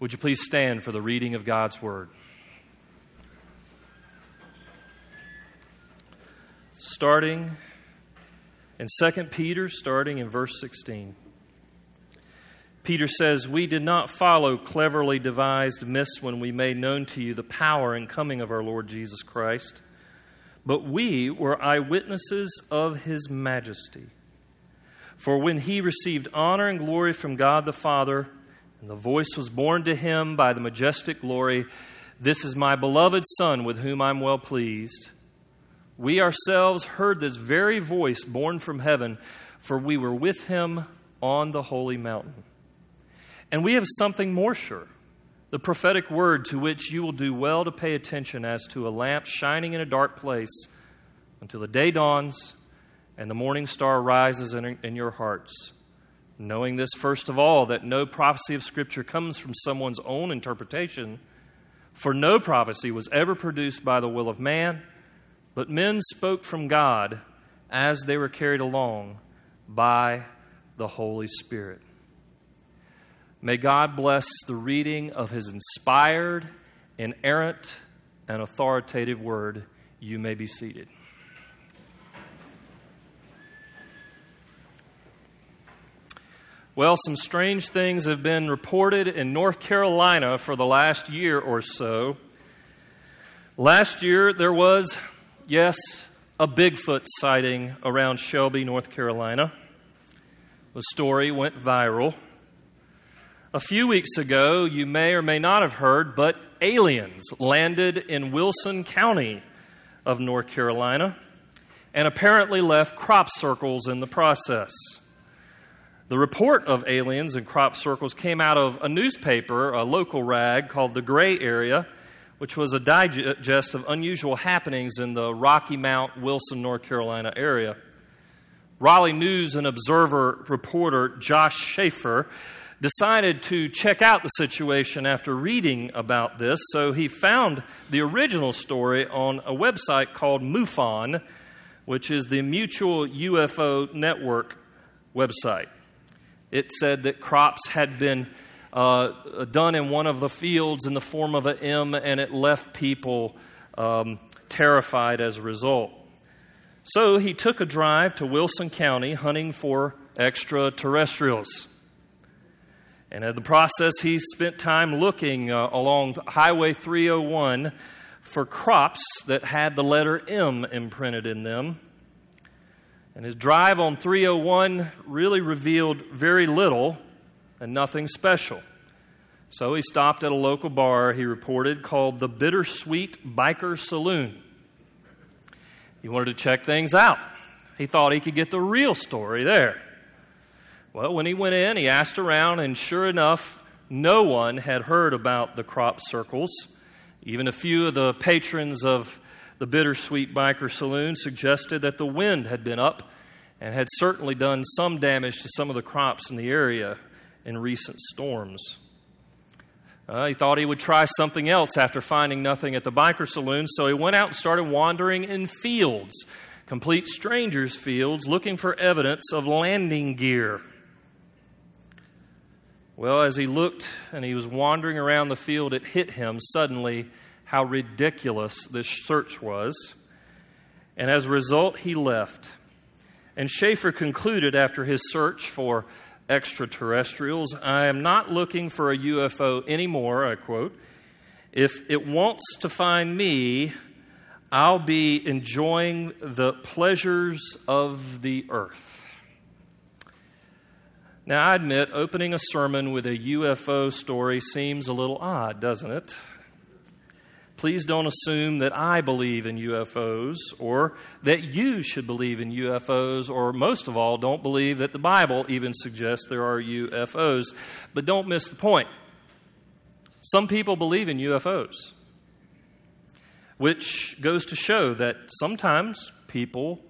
Would you please stand for the reading of God's Word? Starting in 2 Peter, starting in verse 16. Peter says, We did not follow cleverly devised myths when we made known to you the power and coming of our Lord Jesus Christ, but we were eyewitnesses of his majesty. For when he received honor and glory from God the Father, and the voice was borne to him by the majestic glory, This is my beloved Son with whom I'm well pleased. We ourselves heard this very voice borne from heaven, for we were with him on the holy mountain. And we have something more sure the prophetic word to which you will do well to pay attention as to a lamp shining in a dark place until the day dawns and the morning star rises in, in your hearts. Knowing this, first of all, that no prophecy of Scripture comes from someone's own interpretation, for no prophecy was ever produced by the will of man, but men spoke from God as they were carried along by the Holy Spirit. May God bless the reading of his inspired, inerrant, and authoritative word. You may be seated. Well, some strange things have been reported in North Carolina for the last year or so. Last year, there was, yes, a Bigfoot sighting around Shelby, North Carolina. The story went viral. A few weeks ago, you may or may not have heard, but aliens landed in Wilson County of North Carolina and apparently left crop circles in the process. The report of aliens and crop circles came out of a newspaper, a local rag called The Gray Area, which was a digest of unusual happenings in the Rocky Mount, Wilson, North Carolina area. Raleigh News and Observer reporter Josh Shaffer decided to check out the situation after reading about this, so he found the original story on a website called MUFON, which is the Mutual UFO Network website. It said that crops had been uh, done in one of the fields in the form of an M, and it left people um, terrified as a result. So he took a drive to Wilson County hunting for extraterrestrials. And in the process, he spent time looking uh, along Highway 301 for crops that had the letter M imprinted in them. And his drive on 301 really revealed very little and nothing special. So he stopped at a local bar, he reported, called the Bittersweet Biker Saloon. He wanted to check things out. He thought he could get the real story there. Well, when he went in, he asked around, and sure enough, no one had heard about the crop circles. Even a few of the patrons of the Bittersweet Biker Saloon suggested that the wind had been up and had certainly done some damage to some of the crops in the area in recent storms. Uh, he thought he would try something else after finding nothing at the biker saloon, so he went out and started wandering in fields, complete strangers' fields, looking for evidence of landing gear. Well, as he looked and he was wandering around the field, it hit him suddenly how ridiculous this search was. And as a result, he left. And Shaffer concluded after his search for extraterrestrials I am not looking for a UFO anymore, I quote. If it wants to find me, I'll be enjoying the pleasures of the earth. Now, I admit, opening a sermon with a UFO story seems a little odd, doesn't it? Please don't assume that I believe in UFOs or that you should believe in UFOs, or most of all, don't believe that the Bible even suggests there are UFOs. But don't miss the point. Some people believe in UFOs, which goes to show that sometimes people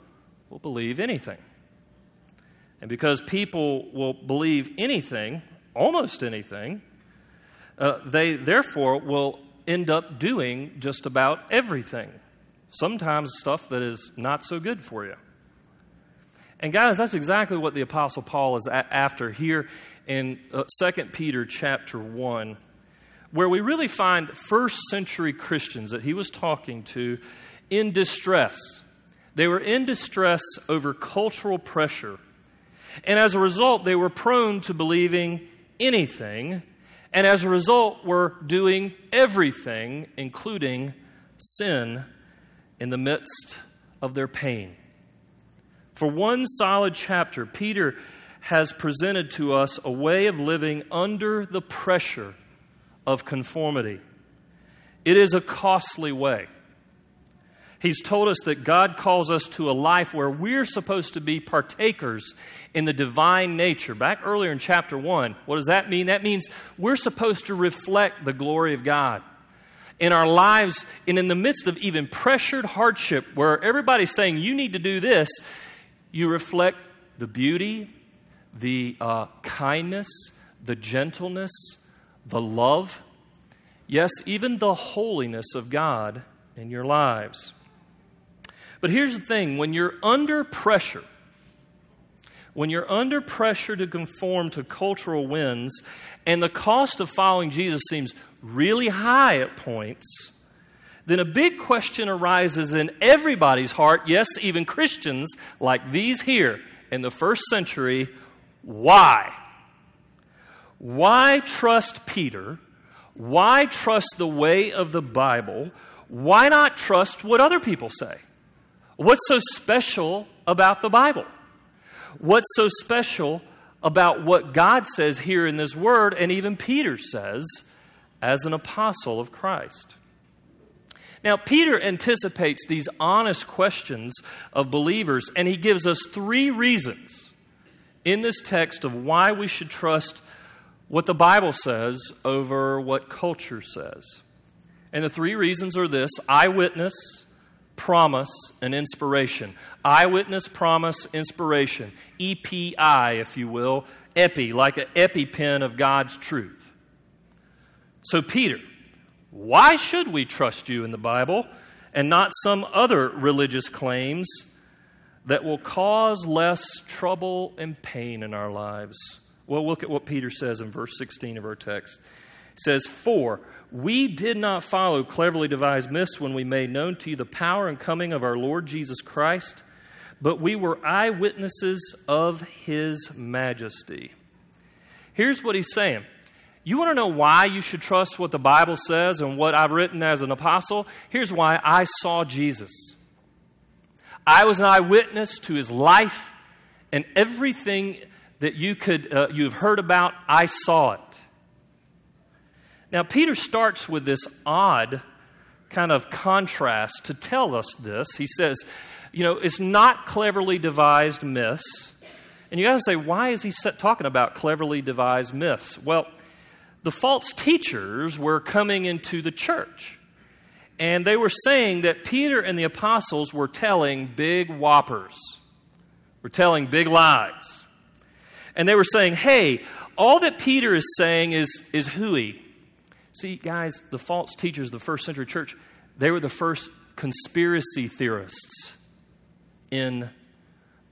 will believe anything. And because people will believe anything, almost anything, uh, they therefore will end up doing just about everything. Sometimes stuff that is not so good for you. And guys, that's exactly what the apostle Paul is a- after here in uh, 2 Peter chapter 1. where we really find first century Christians that he was talking to in distress. They were in distress over cultural pressure. And as a result, they were prone to believing anything. And as a result, we're doing everything, including sin, in the midst of their pain. For one solid chapter, Peter has presented to us a way of living under the pressure of conformity. It is a costly way. He's told us that God calls us to a life where we're supposed to be partakers in the divine nature. Back earlier in chapter 1, what does that mean? That means we're supposed to reflect the glory of God. In our lives, and in the midst of even pressured hardship, where everybody's saying, you need to do this, you reflect the beauty, the uh, kindness, the gentleness, the love, yes, even the holiness of God in your lives. But here's the thing when you're under pressure, when you're under pressure to conform to cultural winds, and the cost of following Jesus seems really high at points, then a big question arises in everybody's heart, yes, even Christians like these here in the first century why? Why trust Peter? Why trust the way of the Bible? Why not trust what other people say? What's so special about the Bible? What's so special about what God says here in this word, and even Peter says as an apostle of Christ? Now, Peter anticipates these honest questions of believers, and he gives us three reasons in this text of why we should trust what the Bible says over what culture says. And the three reasons are this eyewitness, promise, and inspiration. Eyewitness, promise, inspiration. EPI, if you will. Epi, like an EpiPen of God's truth. So, Peter, why should we trust you in the Bible and not some other religious claims that will cause less trouble and pain in our lives? Well, look at what Peter says in verse 16 of our text says, For we did not follow cleverly devised myths when we made known to you the power and coming of our Lord Jesus Christ, but we were eyewitnesses of his majesty. Here's what he's saying. You want to know why you should trust what the Bible says and what I've written as an apostle? Here's why I saw Jesus. I was an eyewitness to his life and everything that you could uh, you have heard about, I saw it. Now, Peter starts with this odd kind of contrast to tell us this. He says, you know, it's not cleverly devised myths. And you got to say, why is he talking about cleverly devised myths? Well, the false teachers were coming into the church. And they were saying that Peter and the apostles were telling big whoppers, were telling big lies. And they were saying, hey, all that Peter is saying is, is hooey. See, guys, the false teachers of the first century church, they were the first conspiracy theorists in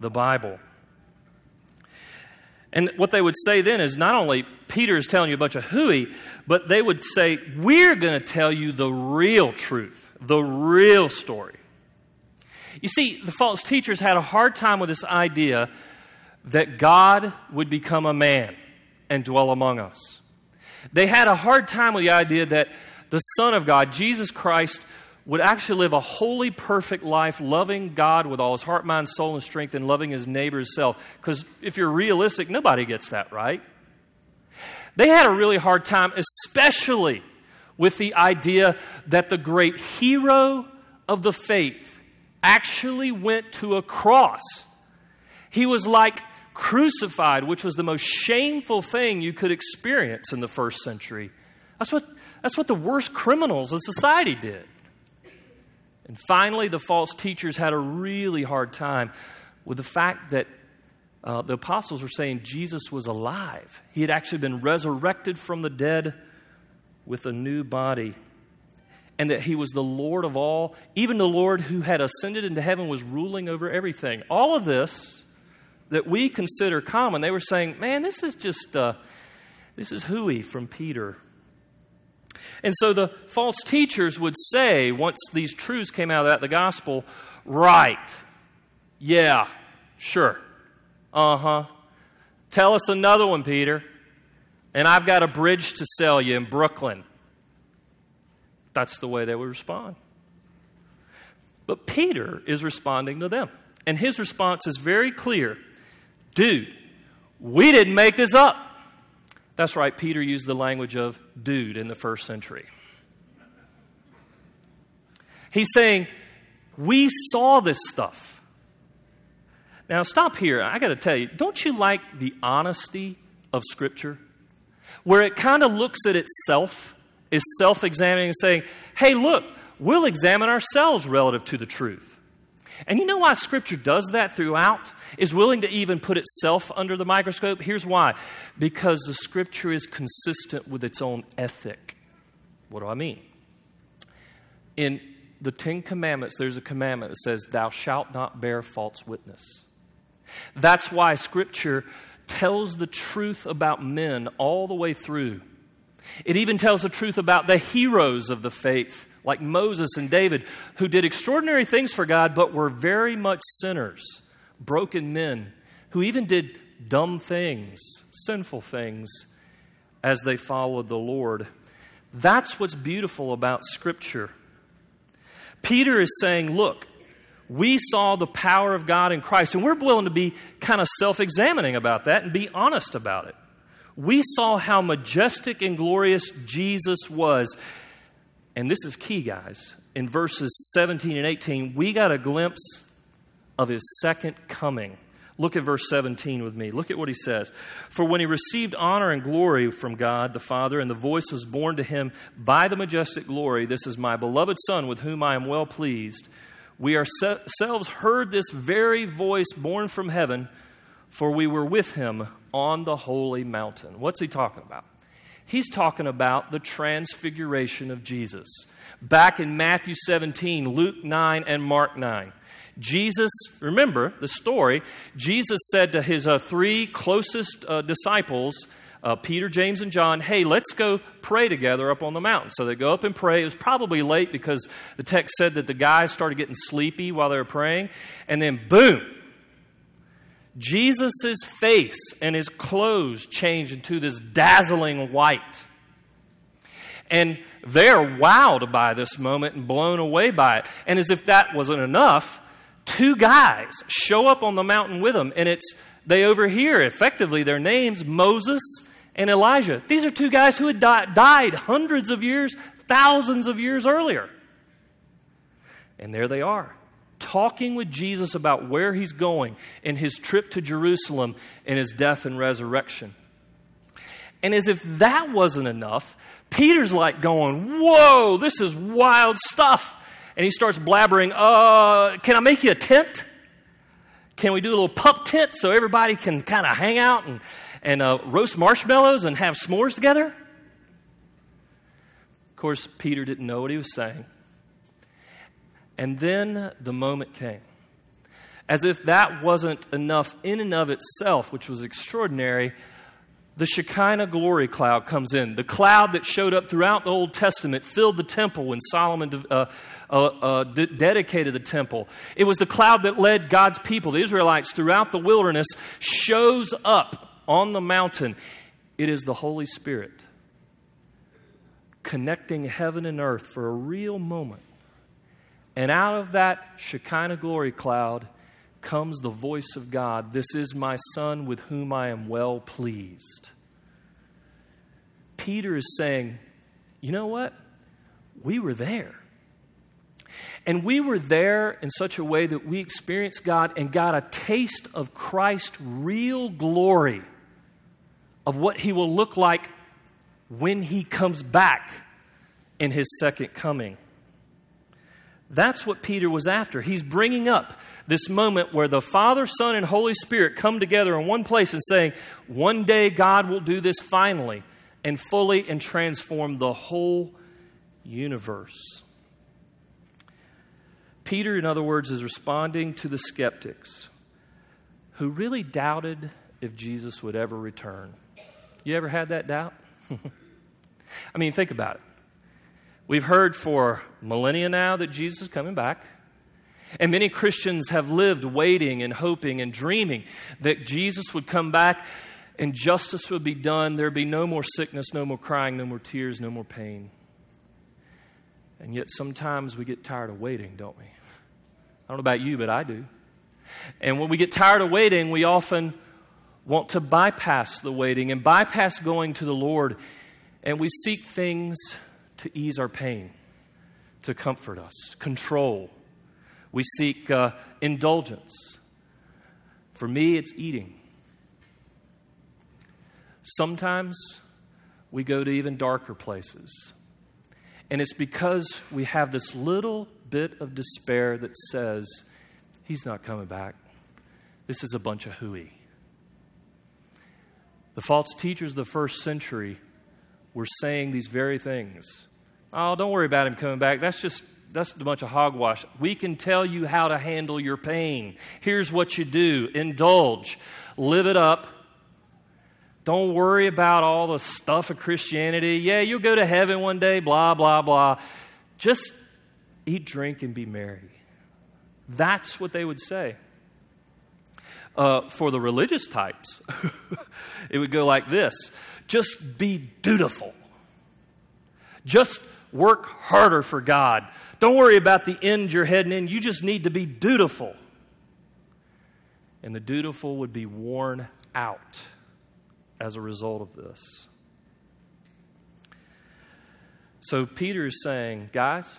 the Bible. And what they would say then is not only Peter is telling you a bunch of hooey, but they would say, We're going to tell you the real truth, the real story. You see, the false teachers had a hard time with this idea that God would become a man and dwell among us. They had a hard time with the idea that the Son of God, Jesus Christ, would actually live a holy, perfect life, loving God with all his heart, mind, soul, and strength, and loving his neighbor as self. Because if you're realistic, nobody gets that right. They had a really hard time, especially with the idea that the great hero of the faith actually went to a cross. He was like crucified, which was the most shameful thing you could experience in the first century. That's what, that's what the worst criminals in society did. And finally, the false teachers had a really hard time with the fact that uh, the apostles were saying Jesus was alive. He had actually been resurrected from the dead with a new body. And that he was the Lord of all. Even the Lord who had ascended into heaven was ruling over everything. All of this that we consider common, they were saying, man, this is just, uh, this is hooey from Peter. And so the false teachers would say, once these truths came out of that, the gospel, right, yeah, sure, uh huh. Tell us another one, Peter. And I've got a bridge to sell you in Brooklyn. That's the way they would respond. But Peter is responding to them. And his response is very clear Dude, we didn't make this up. That's right, Peter used the language of dude in the first century. He's saying, We saw this stuff. Now, stop here. I got to tell you, don't you like the honesty of Scripture? Where it kind of looks at itself, is self examining and saying, Hey, look, we'll examine ourselves relative to the truth. And you know why Scripture does that throughout? Is willing to even put itself under the microscope? Here's why because the Scripture is consistent with its own ethic. What do I mean? In the Ten Commandments, there's a commandment that says, Thou shalt not bear false witness. That's why Scripture tells the truth about men all the way through. It even tells the truth about the heroes of the faith like Moses and David, who did extraordinary things for God, but were very much sinners, broken men, who even did dumb things, sinful things, as they followed the Lord. That's what's beautiful about Scripture. Peter is saying, Look, we saw the power of God in Christ, and we're willing to be kind of self examining about that and be honest about it. We saw how majestic and glorious Jesus was and this is key, guys. In verses 17 and 18, we got a glimpse of his second coming. Look at verse 17 with me. Look at what he says. For when he received honor and glory from God the Father, and the voice was borne to him by the majestic glory, This is my beloved Son, with whom I am well pleased. We ourselves heard this very voice borne from heaven, for we were with him on the holy mountain. What's he talking about? He's talking about the transfiguration of Jesus. Back in Matthew 17, Luke 9, and Mark 9. Jesus, remember the story, Jesus said to his uh, three closest uh, disciples, uh, Peter, James, and John, hey, let's go pray together up on the mountain. So they go up and pray. It was probably late because the text said that the guys started getting sleepy while they were praying. And then, boom, Jesus' face and his clothes change into this dazzling white. And they're wowed by this moment and blown away by it. And as if that wasn't enough, two guys show up on the mountain with them, and it's they overhear effectively their names Moses and Elijah. These are two guys who had di- died hundreds of years, thousands of years earlier. And there they are talking with Jesus about where he's going in his trip to Jerusalem and his death and resurrection. And as if that wasn't enough, Peter's like going, Whoa, this is wild stuff. And he starts blabbering, uh, Can I make you a tent? Can we do a little pup tent so everybody can kind of hang out and, and uh, roast marshmallows and have s'mores together? Of course, Peter didn't know what he was saying. And then the moment came. As if that wasn't enough in and of itself, which was extraordinary, the Shekinah glory cloud comes in. The cloud that showed up throughout the Old Testament filled the temple when Solomon uh, uh, uh, d- dedicated the temple. It was the cloud that led God's people, the Israelites, throughout the wilderness, shows up on the mountain. It is the Holy Spirit connecting heaven and earth for a real moment. And out of that Shekinah glory cloud comes the voice of God This is my Son with whom I am well pleased. Peter is saying, You know what? We were there. And we were there in such a way that we experienced God and got a taste of Christ's real glory, of what he will look like when he comes back in his second coming. That's what Peter was after. He's bringing up this moment where the Father, Son, and Holy Spirit come together in one place and saying, one day God will do this finally and fully and transform the whole universe. Peter, in other words, is responding to the skeptics who really doubted if Jesus would ever return. You ever had that doubt? I mean, think about it. We've heard for millennia now that Jesus is coming back. And many Christians have lived waiting and hoping and dreaming that Jesus would come back and justice would be done. There'd be no more sickness, no more crying, no more tears, no more pain. And yet sometimes we get tired of waiting, don't we? I don't know about you, but I do. And when we get tired of waiting, we often want to bypass the waiting and bypass going to the Lord, and we seek things to ease our pain, to comfort us, control. We seek uh, indulgence. For me, it's eating. Sometimes we go to even darker places. And it's because we have this little bit of despair that says, He's not coming back. This is a bunch of hooey. The false teachers of the first century were saying these very things. Oh, don't worry about him coming back. That's just that's a bunch of hogwash. We can tell you how to handle your pain. Here's what you do. Indulge. Live it up. Don't worry about all the stuff of Christianity. Yeah, you'll go to heaven one day, blah, blah, blah. Just eat, drink, and be merry. That's what they would say. Uh, for the religious types, it would go like this just be dutiful. Just work harder for God. Don't worry about the end you're heading in. You just need to be dutiful. And the dutiful would be worn out as a result of this. So Peter is saying, guys,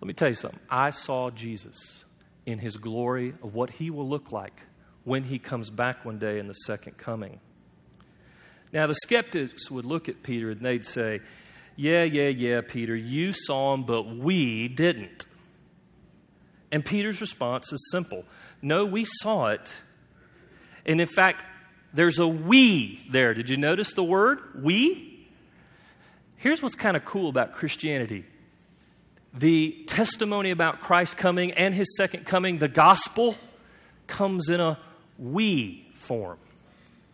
let me tell you something. I saw Jesus in his glory of what he will look like when he comes back one day in the second coming. Now, the skeptics would look at Peter and they'd say, Yeah, yeah, yeah, Peter, you saw him, but we didn't. And Peter's response is simple No, we saw it. And in fact, there's a we there. Did you notice the word? We? Here's what's kind of cool about Christianity the testimony about Christ coming and his second coming, the gospel, comes in a we form.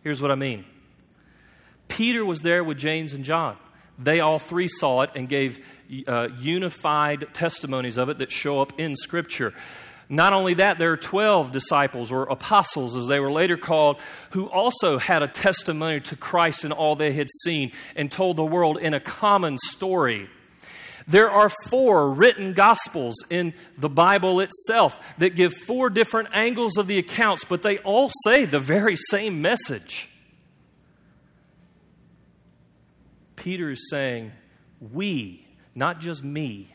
Here's what I mean Peter was there with James and John. They all three saw it and gave uh, unified testimonies of it that show up in Scripture. Not only that, there are 12 disciples or apostles, as they were later called, who also had a testimony to Christ and all they had seen and told the world in a common story. There are four written gospels in the Bible itself that give four different angles of the accounts, but they all say the very same message. Peter is saying, We, not just me,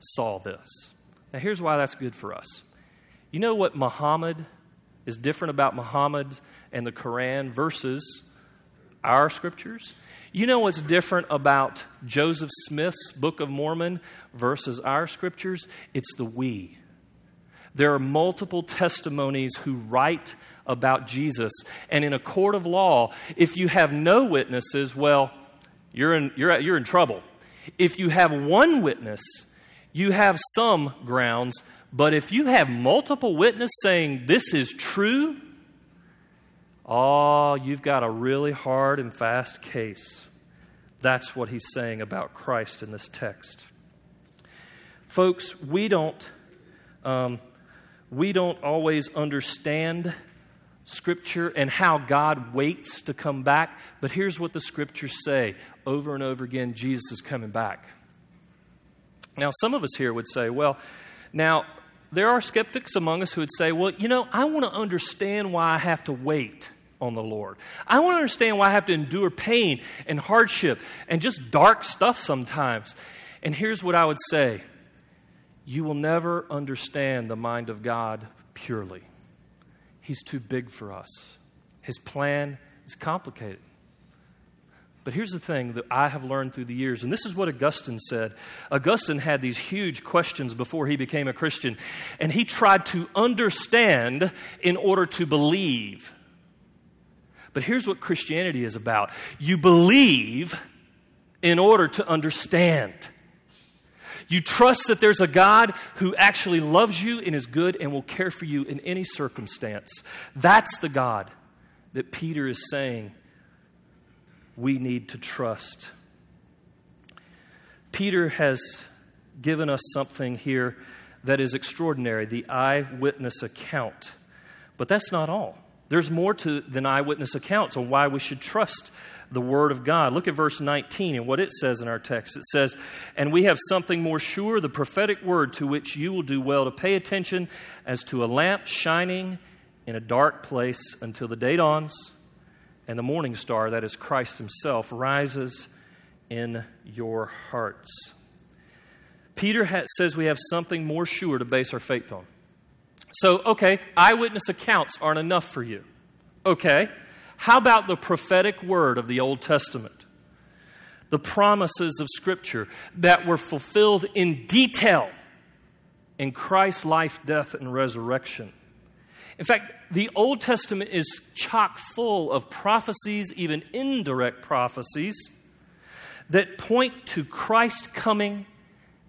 saw this. Now, here's why that's good for us. You know what Muhammad is different about Muhammad and the Quran versus our scriptures? You know what's different about Joseph Smith's Book of Mormon versus our scriptures? It's the we. There are multiple testimonies who write about Jesus. And in a court of law, if you have no witnesses, well, you're in, you're, you're in trouble. If you have one witness, you have some grounds. But if you have multiple witnesses saying this is true, Oh, you've got a really hard and fast case. That's what he's saying about Christ in this text. Folks, we don't, um, we don't always understand Scripture and how God waits to come back, but here's what the Scriptures say over and over again Jesus is coming back. Now, some of us here would say, well, now, there are skeptics among us who would say, well, you know, I want to understand why I have to wait on the Lord. I want to understand why I have to endure pain and hardship and just dark stuff sometimes. And here's what I would say you will never understand the mind of God purely. He's too big for us, His plan is complicated. But here's the thing that I have learned through the years, and this is what Augustine said. Augustine had these huge questions before he became a Christian, and he tried to understand in order to believe. But here's what Christianity is about you believe in order to understand. You trust that there's a God who actually loves you and is good and will care for you in any circumstance. That's the God that Peter is saying we need to trust. Peter has given us something here that is extraordinary the eyewitness account. But that's not all. There's more to than eyewitness accounts on why we should trust the Word of God. Look at verse 19 and what it says in our text. It says, And we have something more sure, the prophetic word to which you will do well to pay attention as to a lamp shining in a dark place until the day dawns and the morning star, that is Christ Himself, rises in your hearts. Peter says we have something more sure to base our faith on. So, okay, eyewitness accounts aren't enough for you. Okay, how about the prophetic word of the Old Testament? The promises of Scripture that were fulfilled in detail in Christ's life, death, and resurrection. In fact, the Old Testament is chock full of prophecies, even indirect prophecies, that point to Christ coming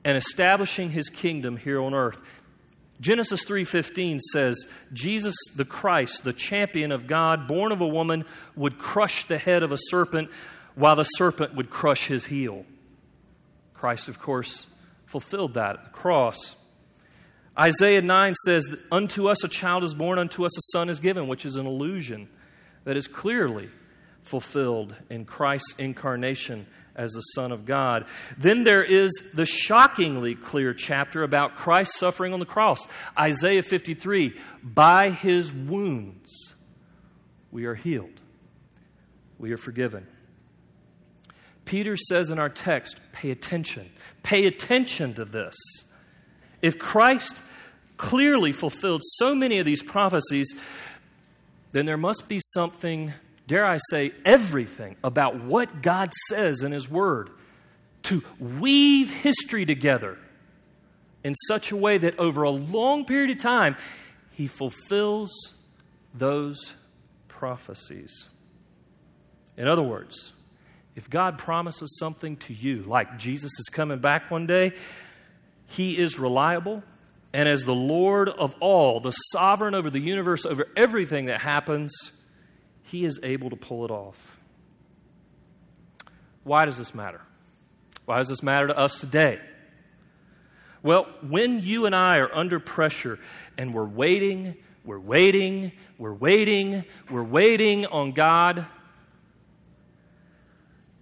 and establishing his kingdom here on earth. Genesis 3:15 says Jesus the Christ, the champion of God, born of a woman, would crush the head of a serpent while the serpent would crush his heel. Christ of course fulfilled that at the cross. Isaiah 9 says, Unto us a child is born, unto us a son is given, which is an illusion that is clearly fulfilled in Christ's incarnation as the Son of God. Then there is the shockingly clear chapter about Christ suffering on the cross. Isaiah 53 By his wounds we are healed, we are forgiven. Peter says in our text, pay attention. Pay attention to this. If Christ clearly fulfilled so many of these prophecies, then there must be something dare I say, everything about what God says in His Word to weave history together in such a way that over a long period of time, He fulfills those prophecies. In other words, if God promises something to you, like Jesus is coming back one day, He is reliable. And as the Lord of all, the sovereign over the universe, over everything that happens, he is able to pull it off. Why does this matter? Why does this matter to us today? Well, when you and I are under pressure and we're waiting, we're waiting, we're waiting, we're waiting on God,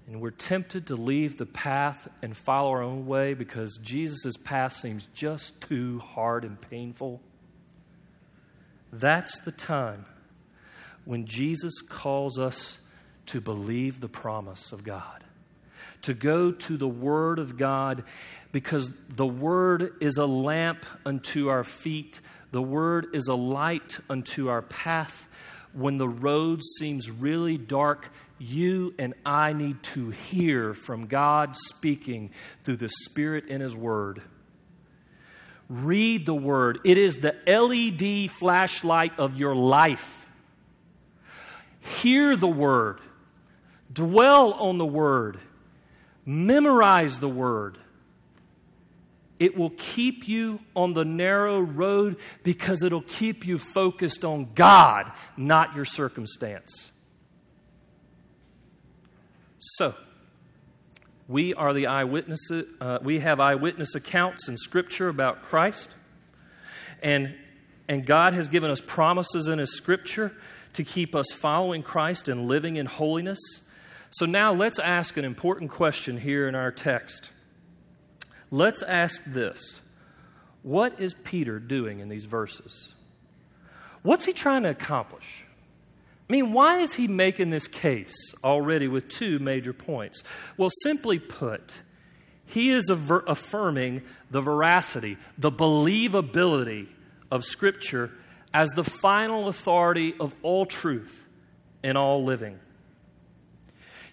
and we're tempted to leave the path and follow our own way because Jesus' path seems just too hard and painful, that's the time when Jesus calls us to believe the promise of God, to go to the Word of God, because the Word is a lamp unto our feet, the Word is a light unto our path. When the road seems really dark, you and I need to hear from God speaking through the Spirit in His Word. Read the Word, it is the LED flashlight of your life. Hear the word, dwell on the word, memorize the word. It will keep you on the narrow road because it'll keep you focused on God, not your circumstance. So, we are the eyewitnesses. Uh, we have eyewitness accounts in Scripture about Christ, and and God has given us promises in His Scripture to keep us following Christ and living in holiness. So now let's ask an important question here in our text. Let's ask this What is Peter doing in these verses? What's he trying to accomplish? I mean, why is he making this case already with two major points? Well, simply put, he is affirming the veracity, the believability of Scripture as the final authority of all truth and all living.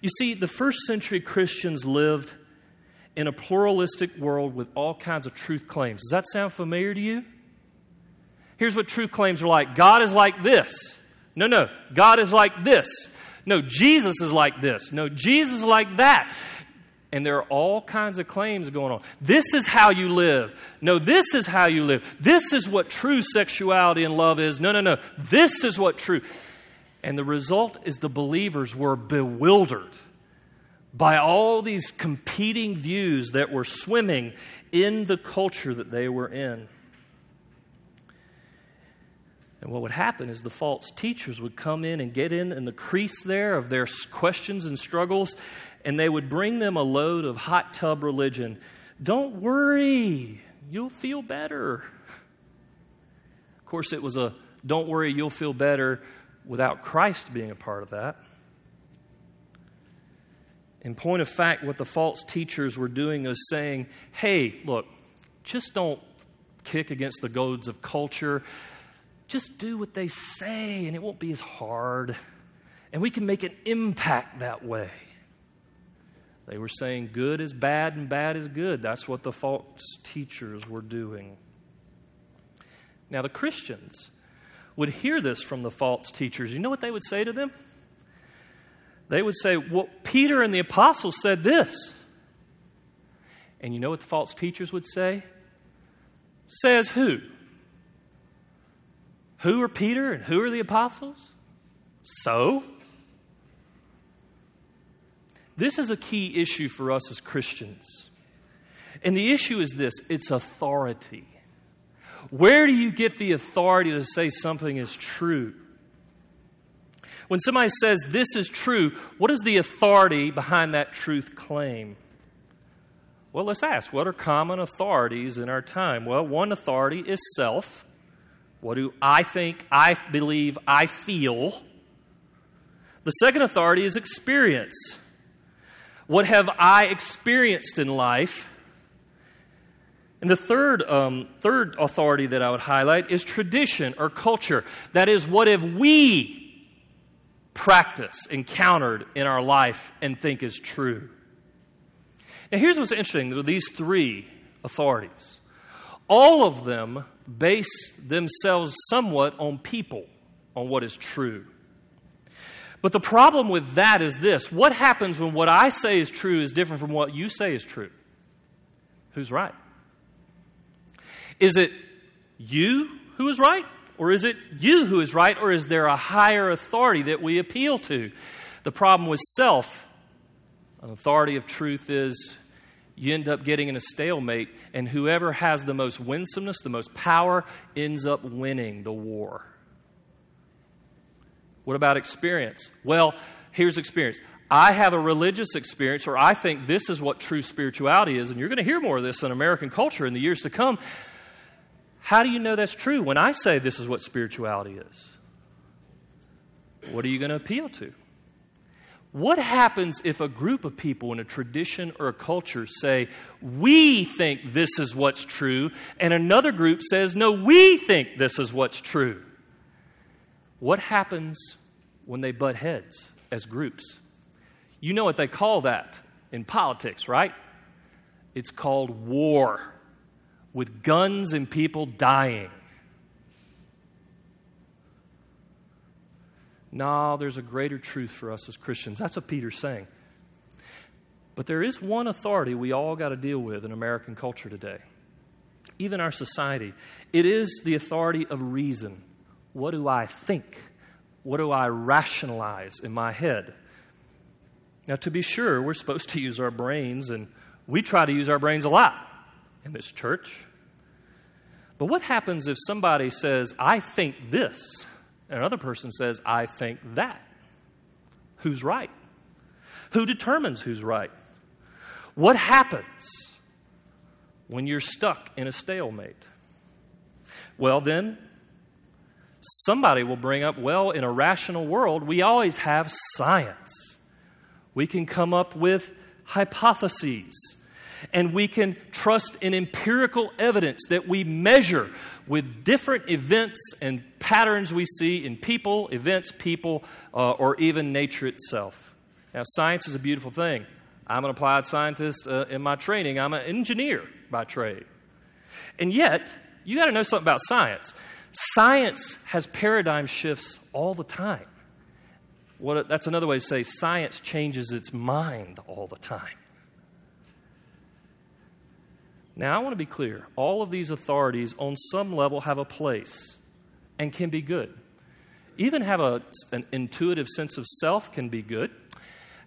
You see, the first century Christians lived in a pluralistic world with all kinds of truth claims. Does that sound familiar to you? Here's what truth claims are like God is like this. No, no, God is like this. No, Jesus is like this. No, Jesus is like that. And there are all kinds of claims going on. This is how you live. No, this is how you live. This is what true sexuality and love is. No, no, no. This is what true. And the result is the believers were bewildered by all these competing views that were swimming in the culture that they were in. And what would happen is the false teachers would come in and get in in the crease there of their questions and struggles, and they would bring them a load of hot tub religion. Don't worry, you'll feel better. Of course, it was a don't worry, you'll feel better without Christ being a part of that. In point of fact, what the false teachers were doing is saying, hey, look, just don't kick against the goads of culture. Just do what they say, and it won't be as hard. And we can make an impact that way. They were saying good is bad and bad is good. That's what the false teachers were doing. Now, the Christians would hear this from the false teachers. You know what they would say to them? They would say, Well, Peter and the apostles said this. And you know what the false teachers would say? Says who? Who are Peter and who are the apostles? So? This is a key issue for us as Christians. And the issue is this it's authority. Where do you get the authority to say something is true? When somebody says this is true, what is the authority behind that truth claim? Well, let's ask what are common authorities in our time? Well, one authority is self. What do I think, I believe, I feel? The second authority is experience. What have I experienced in life? And the third, um, third authority that I would highlight is tradition or culture. That is, what have we practiced, encountered in our life, and think is true? Now, here's what's interesting these three authorities all of them base themselves somewhat on people, on what is true. But the problem with that is this what happens when what I say is true is different from what you say is true? Who's right? Is it you who is right? Or is it you who is right? Or is there a higher authority that we appeal to? The problem with self, an authority of truth is you end up getting in a stalemate, and whoever has the most winsomeness, the most power, ends up winning the war. What about experience? Well, here's experience. I have a religious experience, or I think this is what true spirituality is, and you're going to hear more of this in American culture in the years to come. How do you know that's true when I say this is what spirituality is? What are you going to appeal to? What happens if a group of people in a tradition or a culture say, We think this is what's true, and another group says, No, we think this is what's true? What happens when they butt heads as groups? You know what they call that in politics, right? It's called war with guns and people dying. No, there's a greater truth for us as Christians. That's what Peter's saying. But there is one authority we all got to deal with in American culture today, even our society. It is the authority of reason. What do I think? What do I rationalize in my head? Now, to be sure, we're supposed to use our brains, and we try to use our brains a lot in this church. But what happens if somebody says, I think this, and another person says, I think that? Who's right? Who determines who's right? What happens when you're stuck in a stalemate? Well, then, somebody will bring up, well, in a rational world, we always have science. We can come up with hypotheses and we can trust in empirical evidence that we measure with different events and patterns we see in people, events, people, uh, or even nature itself. Now, science is a beautiful thing. I'm an applied scientist uh, in my training, I'm an engineer by trade. And yet, you got to know something about science. Science has paradigm shifts all the time. What, that's another way to say science changes its mind all the time. Now, I want to be clear all of these authorities, on some level, have a place and can be good. Even have a, an intuitive sense of self can be good.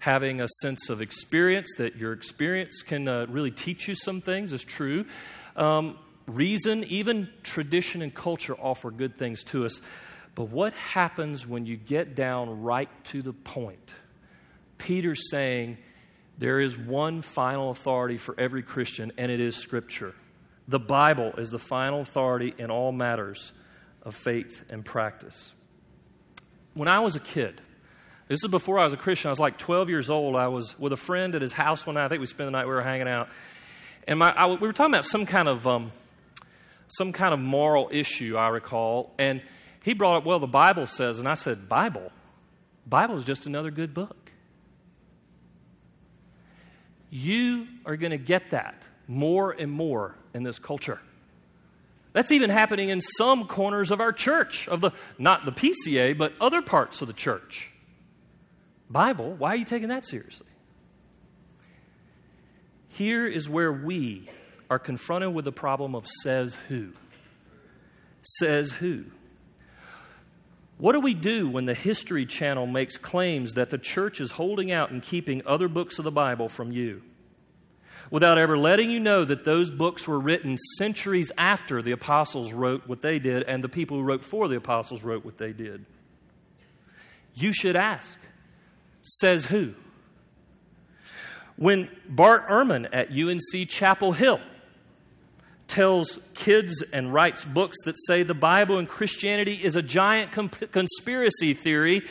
having a sense of experience, that your experience can uh, really teach you some things, is true. Um, reason, even tradition and culture offer good things to us. But what happens when you get down right to the point? Peter's saying there is one final authority for every Christian, and it is Scripture. The Bible is the final authority in all matters of faith and practice. When I was a kid, this is before I was a Christian. I was like 12 years old. I was with a friend at his house one night. I think we spent the night we were hanging out. And my, I, we were talking about some kind of um, some kind of moral issue, I recall. And he brought up, well, the Bible says, and I said, Bible? Bible is just another good book. You are going to get that more and more in this culture. That's even happening in some corners of our church, of the not the PCA, but other parts of the church. Bible, why are you taking that seriously? Here is where we are confronted with the problem of says who. Says who. What do we do when the History Channel makes claims that the church is holding out and keeping other books of the Bible from you? Without ever letting you know that those books were written centuries after the apostles wrote what they did and the people who wrote for the apostles wrote what they did. You should ask, says who? When Bart Ehrman at UNC Chapel Hill tells kids and writes books that say the Bible and Christianity is a giant comp- conspiracy theory,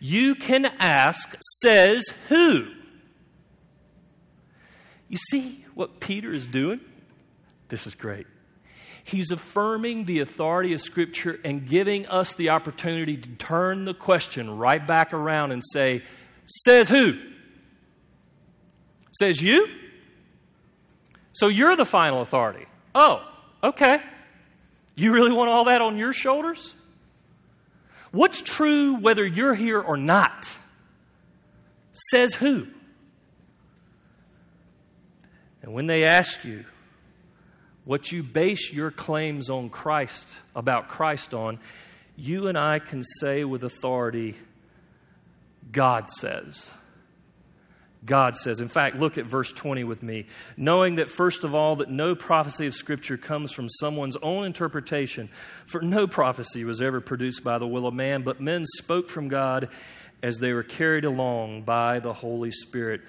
you can ask, says who? You see what Peter is doing? This is great. He's affirming the authority of Scripture and giving us the opportunity to turn the question right back around and say, Says who? Says you? So you're the final authority. Oh, okay. You really want all that on your shoulders? What's true whether you're here or not? Says who? And when they ask you what you base your claims on Christ, about Christ on, you and I can say with authority, God says. God says. In fact, look at verse 20 with me. Knowing that, first of all, that no prophecy of Scripture comes from someone's own interpretation, for no prophecy was ever produced by the will of man, but men spoke from God as they were carried along by the Holy Spirit.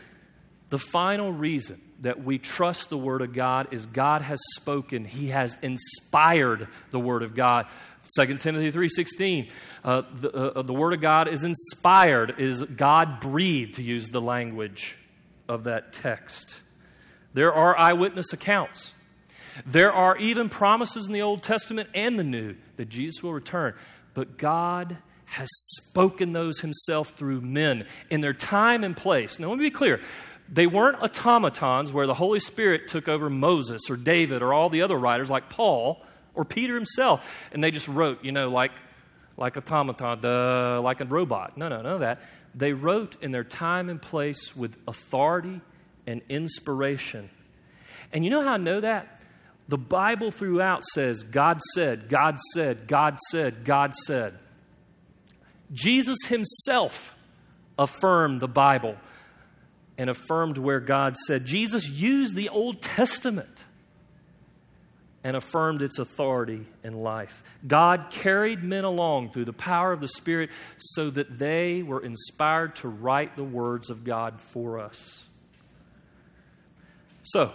The final reason that we trust the Word of God is God has spoken. He has inspired the Word of God. 2 Timothy 3.16, uh, the, uh, the Word of God is inspired, is God breathed, to use the language of that text. There are eyewitness accounts. There are even promises in the Old Testament and the New that Jesus will return. But God has spoken those himself through men in their time and place. Now, let me be clear. They weren't automatons where the Holy Spirit took over Moses or David or all the other writers like Paul or Peter himself, and they just wrote, you know, like, like automaton, duh, like a robot. No, no, no, that. They wrote in their time and place with authority and inspiration. And you know how I know that? The Bible throughout says, God said, God said, God said, God said. Jesus himself affirmed the Bible and affirmed where God said. Jesus used the Old Testament and affirmed its authority in life. God carried men along through the power of the Spirit so that they were inspired to write the words of God for us. So,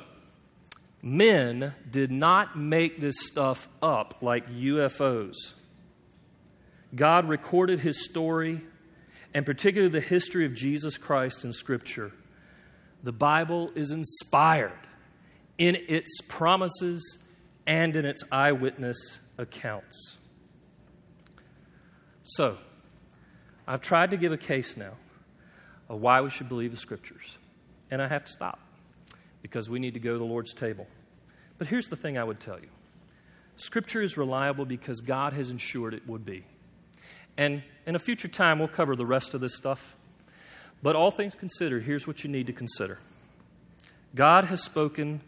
men did not make this stuff up like UFOs. God recorded his story, and particularly the history of Jesus Christ in Scripture. The Bible is inspired in its promises and in its eyewitness accounts. So, I've tried to give a case now of why we should believe the Scriptures. And I have to stop because we need to go to the Lord's table. But here's the thing I would tell you Scripture is reliable because God has ensured it would be. And in a future time, we'll cover the rest of this stuff. But all things considered, here's what you need to consider God has spoken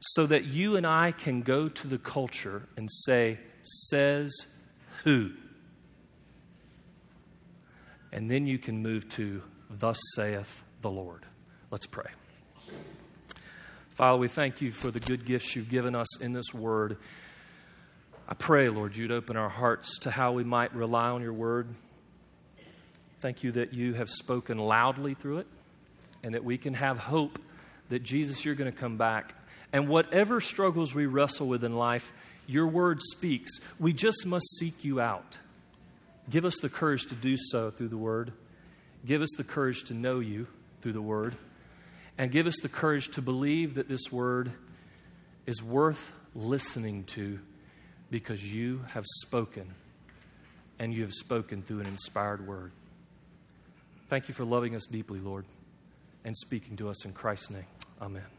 so that you and I can go to the culture and say, Says who? And then you can move to, Thus saith the Lord. Let's pray. Father, we thank you for the good gifts you've given us in this word. I pray, Lord, you'd open our hearts to how we might rely on your word. Thank you that you have spoken loudly through it and that we can have hope that Jesus, you're going to come back. And whatever struggles we wrestle with in life, your word speaks. We just must seek you out. Give us the courage to do so through the word. Give us the courage to know you through the word. And give us the courage to believe that this word is worth listening to because you have spoken and you have spoken through an inspired word. Thank you for loving us deeply, Lord, and speaking to us in Christ's name. Amen.